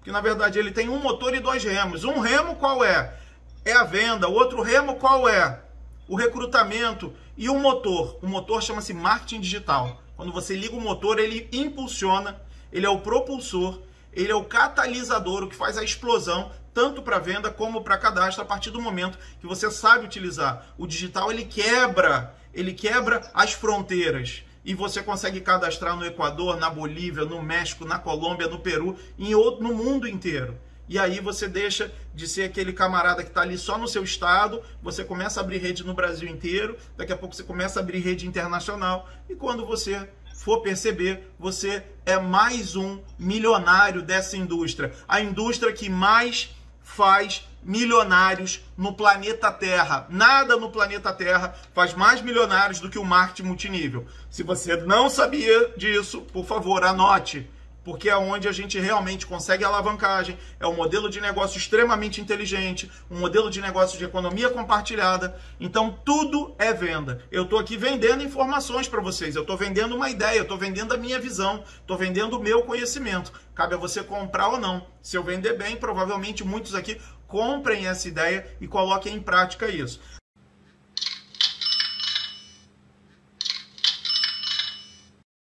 Porque na verdade ele tem um motor e dois remos. Um remo qual é? É a venda. O outro remo qual é? O recrutamento. E o motor? O motor chama-se marketing digital. Quando você liga o motor, ele impulsiona, ele é o propulsor, ele é o catalisador, o que faz a explosão tanto para venda como para cadastro a partir do momento que você sabe utilizar. O digital ele quebra, ele quebra as fronteiras e você consegue cadastrar no Equador, na Bolívia, no México, na Colômbia, no Peru, em outro, no mundo inteiro. E aí você deixa de ser aquele camarada que está ali só no seu estado, você começa a abrir rede no Brasil inteiro, daqui a pouco você começa a abrir rede internacional, e quando você for perceber, você é mais um milionário dessa indústria. A indústria que mais faz milionários no planeta Terra. Nada no planeta Terra faz mais milionários do que o marketing multinível. Se você não sabia disso, por favor, anote porque é onde a gente realmente consegue alavancagem, é um modelo de negócio extremamente inteligente, um modelo de negócio de economia compartilhada. Então tudo é venda. Eu estou aqui vendendo informações para vocês, eu estou vendendo uma ideia, eu estou vendendo a minha visão, estou vendendo o meu conhecimento. Cabe a você comprar ou não. Se eu vender bem, provavelmente muitos aqui comprem essa ideia e coloquem em prática isso.